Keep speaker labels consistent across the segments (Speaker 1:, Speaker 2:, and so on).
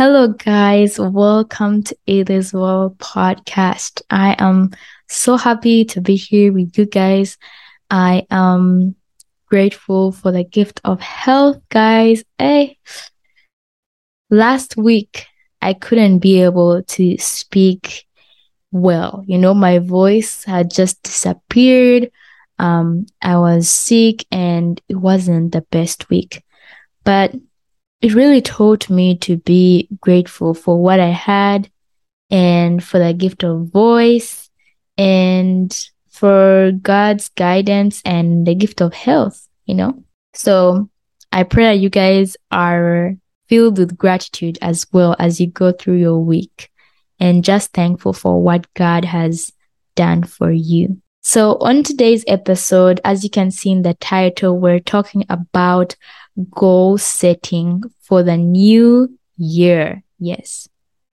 Speaker 1: Hello, guys. Welcome to It Is podcast. I am so happy to be here with you guys. I am grateful for the gift of health, guys. Hey, last week I couldn't be able to speak well. You know, my voice had just disappeared. Um, I was sick and it wasn't the best week, but it really taught me to be grateful for what I had and for the gift of voice and for God's guidance and the gift of health, you know? So I pray that you guys are filled with gratitude as well as you go through your week and just thankful for what God has done for you. So on today's episode, as you can see in the title, we're talking about goal setting for the new year. Yes.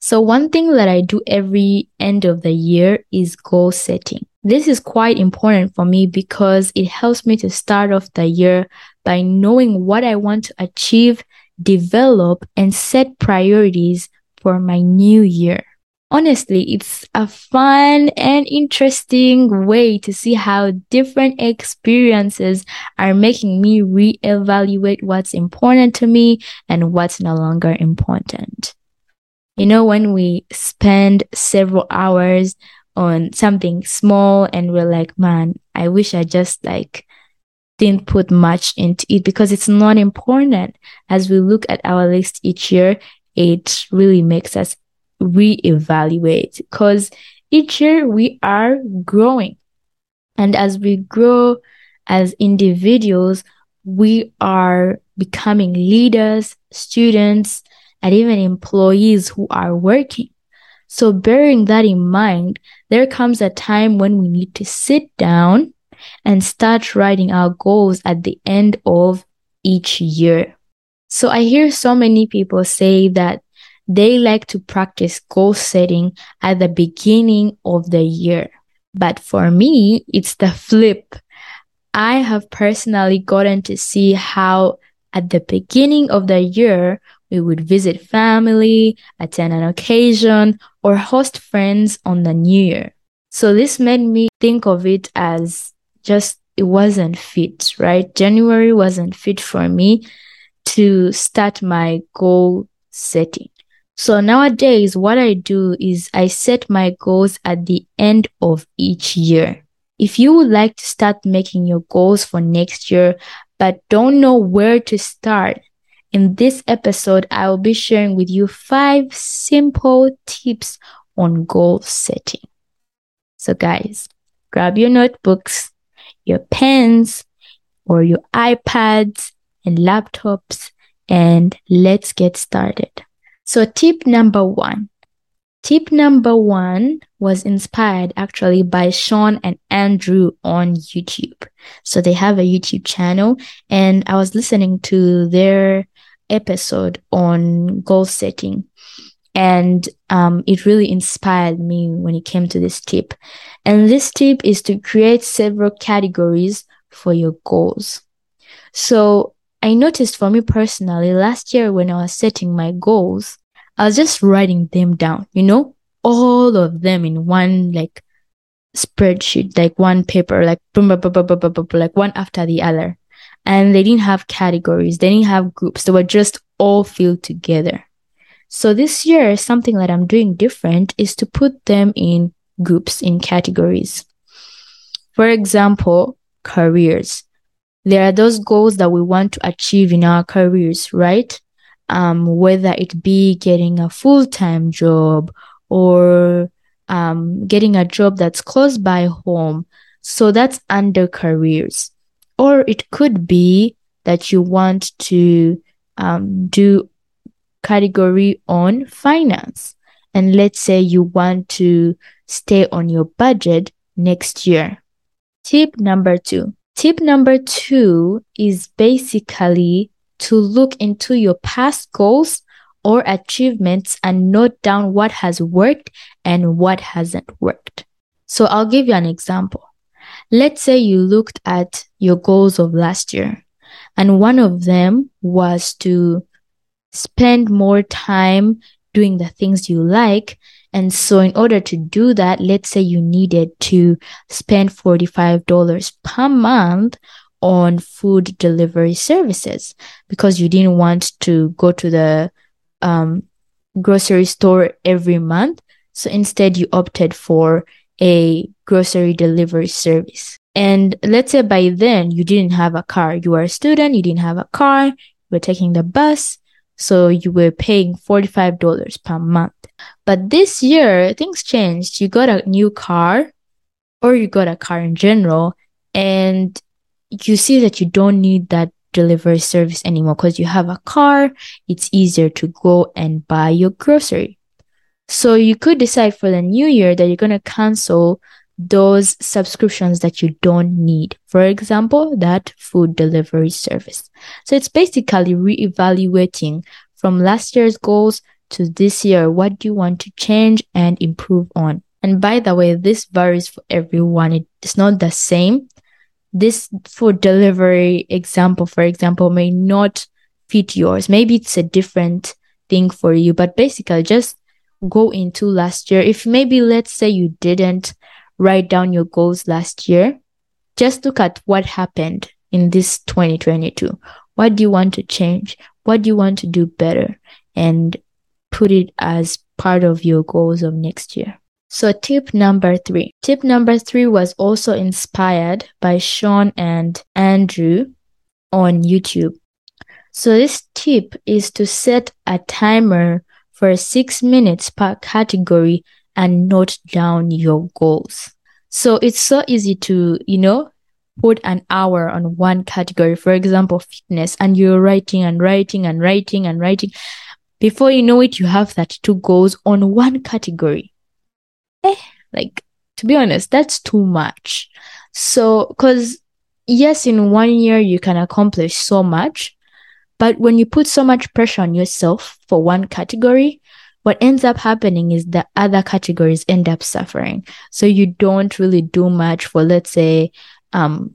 Speaker 1: So one thing that I do every end of the year is goal setting. This is quite important for me because it helps me to start off the year by knowing what I want to achieve, develop, and set priorities for my new year honestly, it's a fun and interesting way to see how different experiences are making me reevaluate what's important to me and what's no longer important. You know, when we spend several hours on something small and we're like, man, I wish I just like didn't put much into it because it's not important. As we look at our list each year, it really makes us reevaluate because each year we are growing. And as we grow as individuals, we are becoming leaders, students, and even employees who are working. So bearing that in mind, there comes a time when we need to sit down and start writing our goals at the end of each year. So I hear so many people say that they like to practice goal setting at the beginning of the year. But for me, it's the flip. I have personally gotten to see how at the beginning of the year, we would visit family, attend an occasion, or host friends on the new year. So this made me think of it as just it wasn't fit, right? January wasn't fit for me to start my goal setting. So nowadays, what I do is I set my goals at the end of each year. If you would like to start making your goals for next year, but don't know where to start, in this episode, I will be sharing with you five simple tips on goal setting. So guys, grab your notebooks, your pens, or your iPads and laptops, and let's get started. So tip number one. Tip number one was inspired actually by Shawn and Andrew on YouTube. So they have a YouTube channel and I was listening to their episode on goal setting and um, it really inspired me when it came to this tip. And this tip is to create several categories for your goals. So I noticed for me personally last year when I was setting my goals, I was just writing them down, you know, all of them in one like spreadsheet, like one paper, like boom, boom, boom, boom, boom, boom, like one after the other. And they didn't have categories, they didn't have groups, they were just all filled together. So this year, something that I'm doing different is to put them in groups, in categories. For example, careers there are those goals that we want to achieve in our careers, right? Um, whether it be getting a full time job or um, getting a job that's close by home. So that's under careers. Or it could be that you want to um, do category on finance. And let's say you want to stay on your budget next year. Tip number two Tip number two is basically to look into your past goals or achievements and note down what has worked and what hasn't worked. So I'll give you an example. Let's say you looked at your goals of last year and one of them was to spend more time doing the things you like. And so, in order to do that, let's say you needed to spend $45 per month on food delivery services because you didn't want to go to the um, grocery store every month. So instead, you opted for a grocery delivery service. And let's say by then you didn't have a car. You were a student, you didn't have a car, you were taking the bus. So you were paying $45 per month. But this year, things changed. You got a new car or you got a car in general and you see that you don't need that delivery service anymore because you have a car. It's easier to go and buy your grocery. So you could decide for the new year that you're going to cancel those subscriptions that you don't need. For example, that food delivery service. So it's basically reevaluating from last year's goals to this year. What do you want to change and improve on? And by the way, this varies for everyone. It's not the same. This food delivery example, for example, may not fit yours. Maybe it's a different thing for you, but basically just go into last year. If maybe let's say you didn't write down your goals last year, just look at what happened in this 2022. What do you want to change? What do you want to do better? And put it as part of your goals of next year. So, tip number three. Tip number three was also inspired by Shawn and Andrew on YouTube. So, this tip is to set a timer for six minutes per category and note down your goals. So it's so easy to, you know, put an hour on one category, for example, fitness, and you're writing and writing and writing and writing. Before you know it, you have that two goals on one category. Eh, like, to be honest, that's too much. So, because yes, in one year you can accomplish so much, but when you put so much pressure on yourself for one category, what ends up happening is the other categories end up suffering. So you don't really do much for, let's say, um,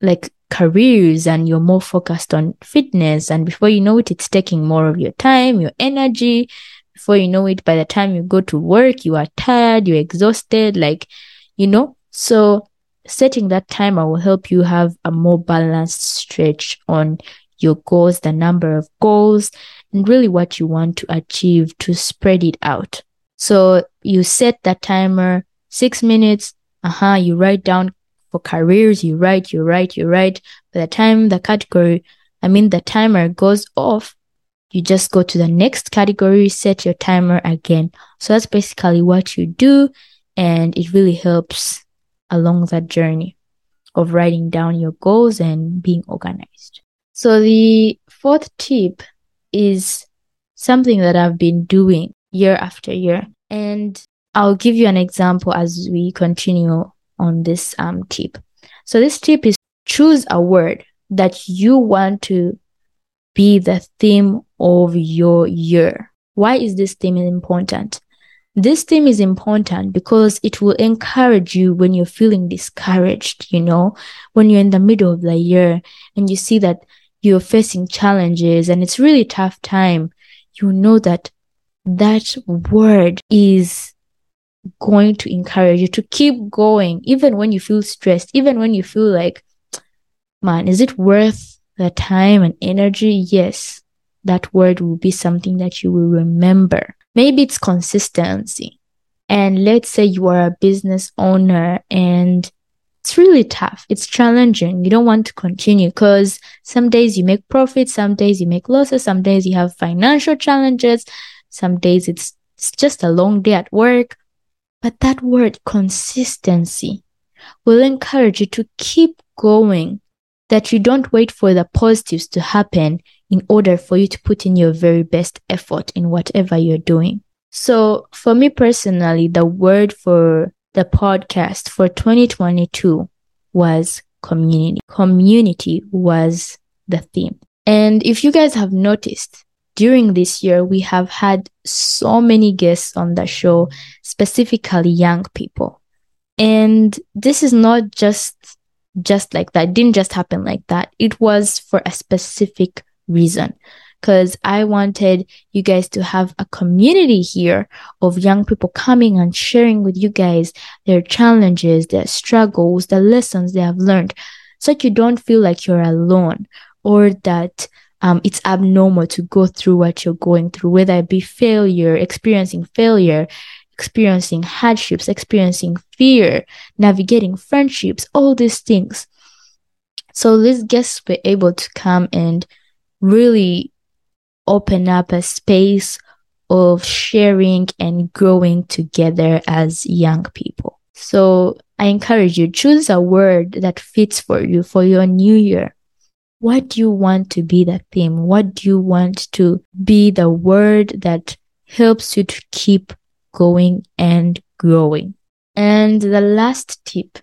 Speaker 1: like careers and you're more focused on fitness. And before you know it, it's taking more of your time, your energy. Before you know it, by the time you go to work, you are tired, you're exhausted, like, you know, so setting that timer will help you have a more balanced stretch on your goals, the number of goals, and really what you want to achieve to spread it out. So you set that timer six minutes. Uh-huh. You write down for careers. You write, you write, you write. By the time the category, I mean, the timer goes off, you just go to the next category, set your timer again. So that's basically what you do. And it really helps along that journey of writing down your goals and being organized. So the fourth tip is something that I've been doing year after year. And I'll give you an example as we continue on this um, tip. So this tip is choose a word that you want to be the theme of your year. Why is this theme important? This theme is important because it will encourage you when you're feeling discouraged, you know, when you're in the middle of the year and you see that you're facing challenges and it's really tough time, you know that that word is going to encourage you to keep going, even when you feel stressed, even when you feel like, man, is it worth the time and energy? Yes, that word will be something that you will remember. Maybe it's consistency. And let's say you are a business owner and it's really tough. It's challenging. You don't want to continue because some days you make profits, some days you make losses, some days you have financial challenges, some days it's, it's just a long day at work. But that word consistency will encourage you to keep going, that you don't wait for the positives to happen in order for you to put in your very best effort in whatever you're doing. So for me personally, the word for the podcast for 2022 was community. Community was the theme. And if you guys have noticed, during this year, we have had so many guests on the show, specifically young people. And this is not just just like that. It didn't just happen like that. It was for a specific reason because I wanted you guys to have a community here of young people coming and sharing with you guys their challenges, their struggles, the lessons they have learned, so that you don't feel like you're alone or that um, it's abnormal to go through what you're going through, whether it be failure, experiencing failure, experiencing hardships, experiencing fear, navigating friendships, all these things. So these guests were able to come and really open up a space of sharing and growing together as young people. So I encourage you, choose a word that fits for you for your new year. What do you want to be the theme? What do you want to be the word that helps you to keep going and growing? And the last tip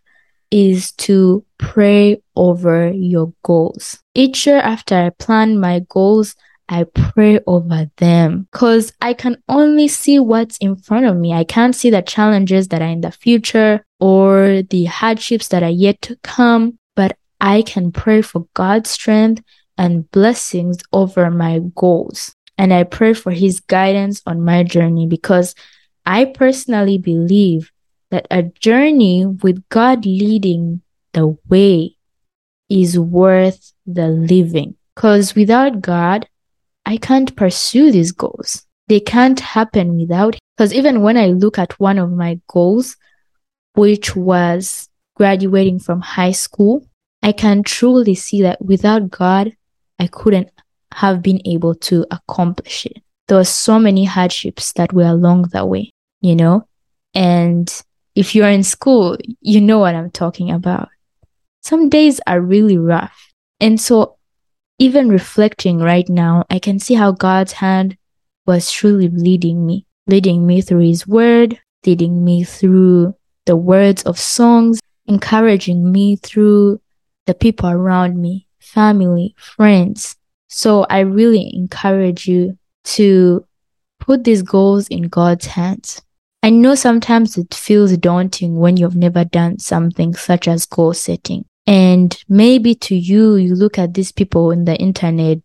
Speaker 1: is to pray over your goals. Each year after I plan my goals, I pray over them because I can only see what's in front of me. I can't see the challenges that are in the future or the hardships that are yet to come, I can pray for God's strength and blessings over my goals. And I pray for his guidance on my journey because I personally believe that a journey with God leading the way is worth the living. Because without God, I can't pursue these goals. They can't happen without him. because even when I look at one of my goals, which was graduating from high school, I can truly see that without God, I couldn't have been able to accomplish it. There were so many hardships that were along the way, you know? And if you're in school, you know what I'm talking about. Some days are really rough. And so, even reflecting right now, I can see how God's hand was truly leading me, leading me through His Word, leading me through the words of songs, encouraging me through the people around me, family, friends. So, I really encourage you to put these goals in God's hands. I know sometimes it feels daunting when you've never done something such as goal setting. And maybe to you, you look at these people in the internet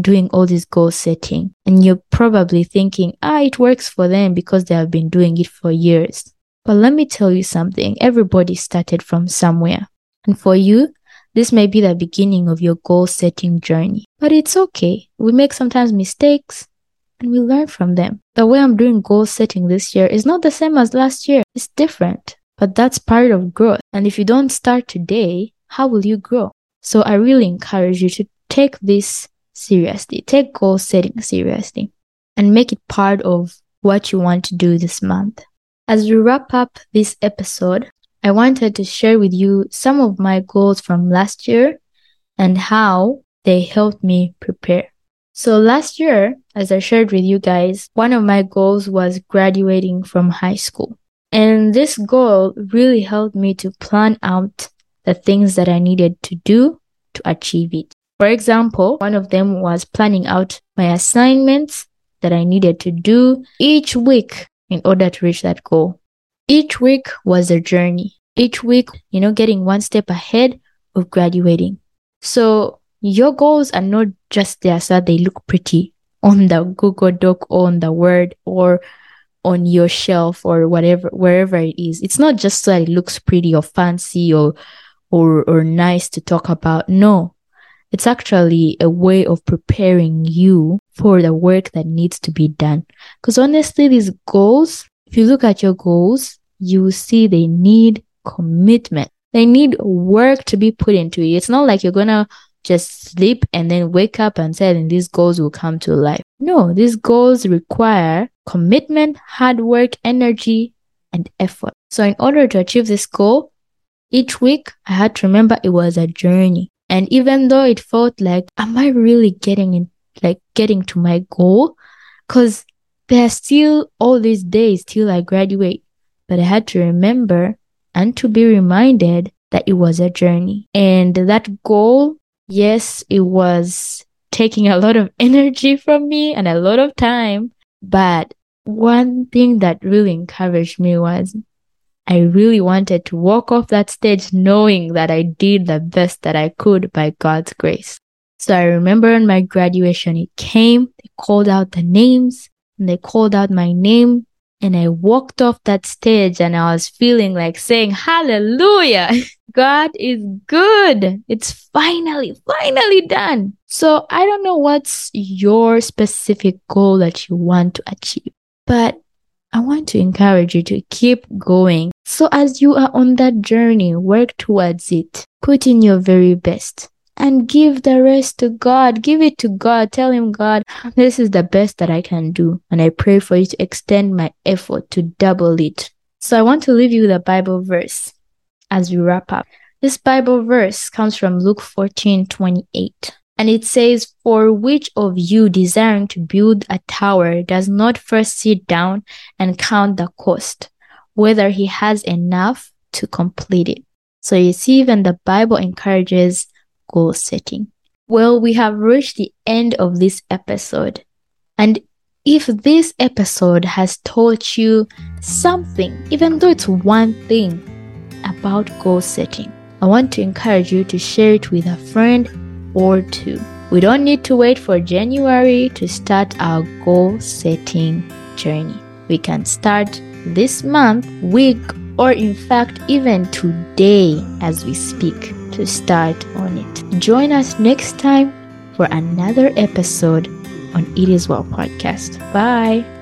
Speaker 1: doing all this goal setting and you're probably thinking, ah, it works for them because they have been doing it for years. But let me tell you something. Everybody started from somewhere. And for you, this may be the beginning of your goal setting journey, but it's okay. We make sometimes mistakes and we learn from them. The way I'm doing goal setting this year is not the same as last year. It's different, but that's part of growth. And if you don't start today, how will you grow? So I really encourage you to take this seriously, take goal setting seriously, and make it part of what you want to do this month. As we wrap up this episode, I wanted to share with you some of my goals from last year and how they helped me prepare. So last year, as I shared with you guys, one of my goals was graduating from high school. And this goal really helped me to plan out the things that I needed to do to achieve it. For example, one of them was planning out my assignments that I needed to do each week in order to reach that goal. Each week was a journey. Each week, you know, getting one step ahead of graduating. So your goals are not just there so that they look pretty on the Google Doc or on the Word or on your shelf or whatever wherever it is. It's not just so that it looks pretty or fancy or or or nice to talk about. No. It's actually a way of preparing you for the work that needs to be done. Because honestly, these goals, if you look at your goals, you see they need commitment. They need work to be put into it. It's not like you're gonna just sleep and then wake up and say, and these goals will come to life. No, these goals require commitment, hard work, energy, and effort. So in order to achieve this goal, each week I had to remember it was a journey. And even though it felt like, am I really getting in, like getting to my goal? Cause there are still all these days till I graduate. But I had to remember and to be reminded that it was a journey. And that goal yes, it was taking a lot of energy from me and a lot of time. But one thing that really encouraged me was I really wanted to walk off that stage knowing that I did the best that I could by God's grace. So I remember on my graduation, it came, they called out the names, and they called out my name, and I walked off that stage and I was feeling like saying, Hallelujah! God is good. It's finally, finally done. So I don't know what's your specific goal that you want to achieve, but I want to encourage you to keep going. So as you are on that journey, work towards it. Put in your very best and give the rest to God. Give it to God. Tell Him, God, this is the best that I can do. And I pray for you to extend my effort to double it. So I want to leave you with a Bible verse as we wrap up. This Bible verse comes from Luke 14 28. And it says, For which of you desiring to build a tower does not first sit down and count the cost, whether he has enough to complete it? So you see, even the Bible encourages goal setting. Well, we have reached the end of this episode. And if this episode has taught you something, even though it's one thing about goal setting, I want to encourage you to share it with a friend or two. We don't need to wait for January to start our goal setting journey. We can start this month, week, or in fact, even today as we speak to start on it. Join us next time for another episode on It Is Well podcast. Bye.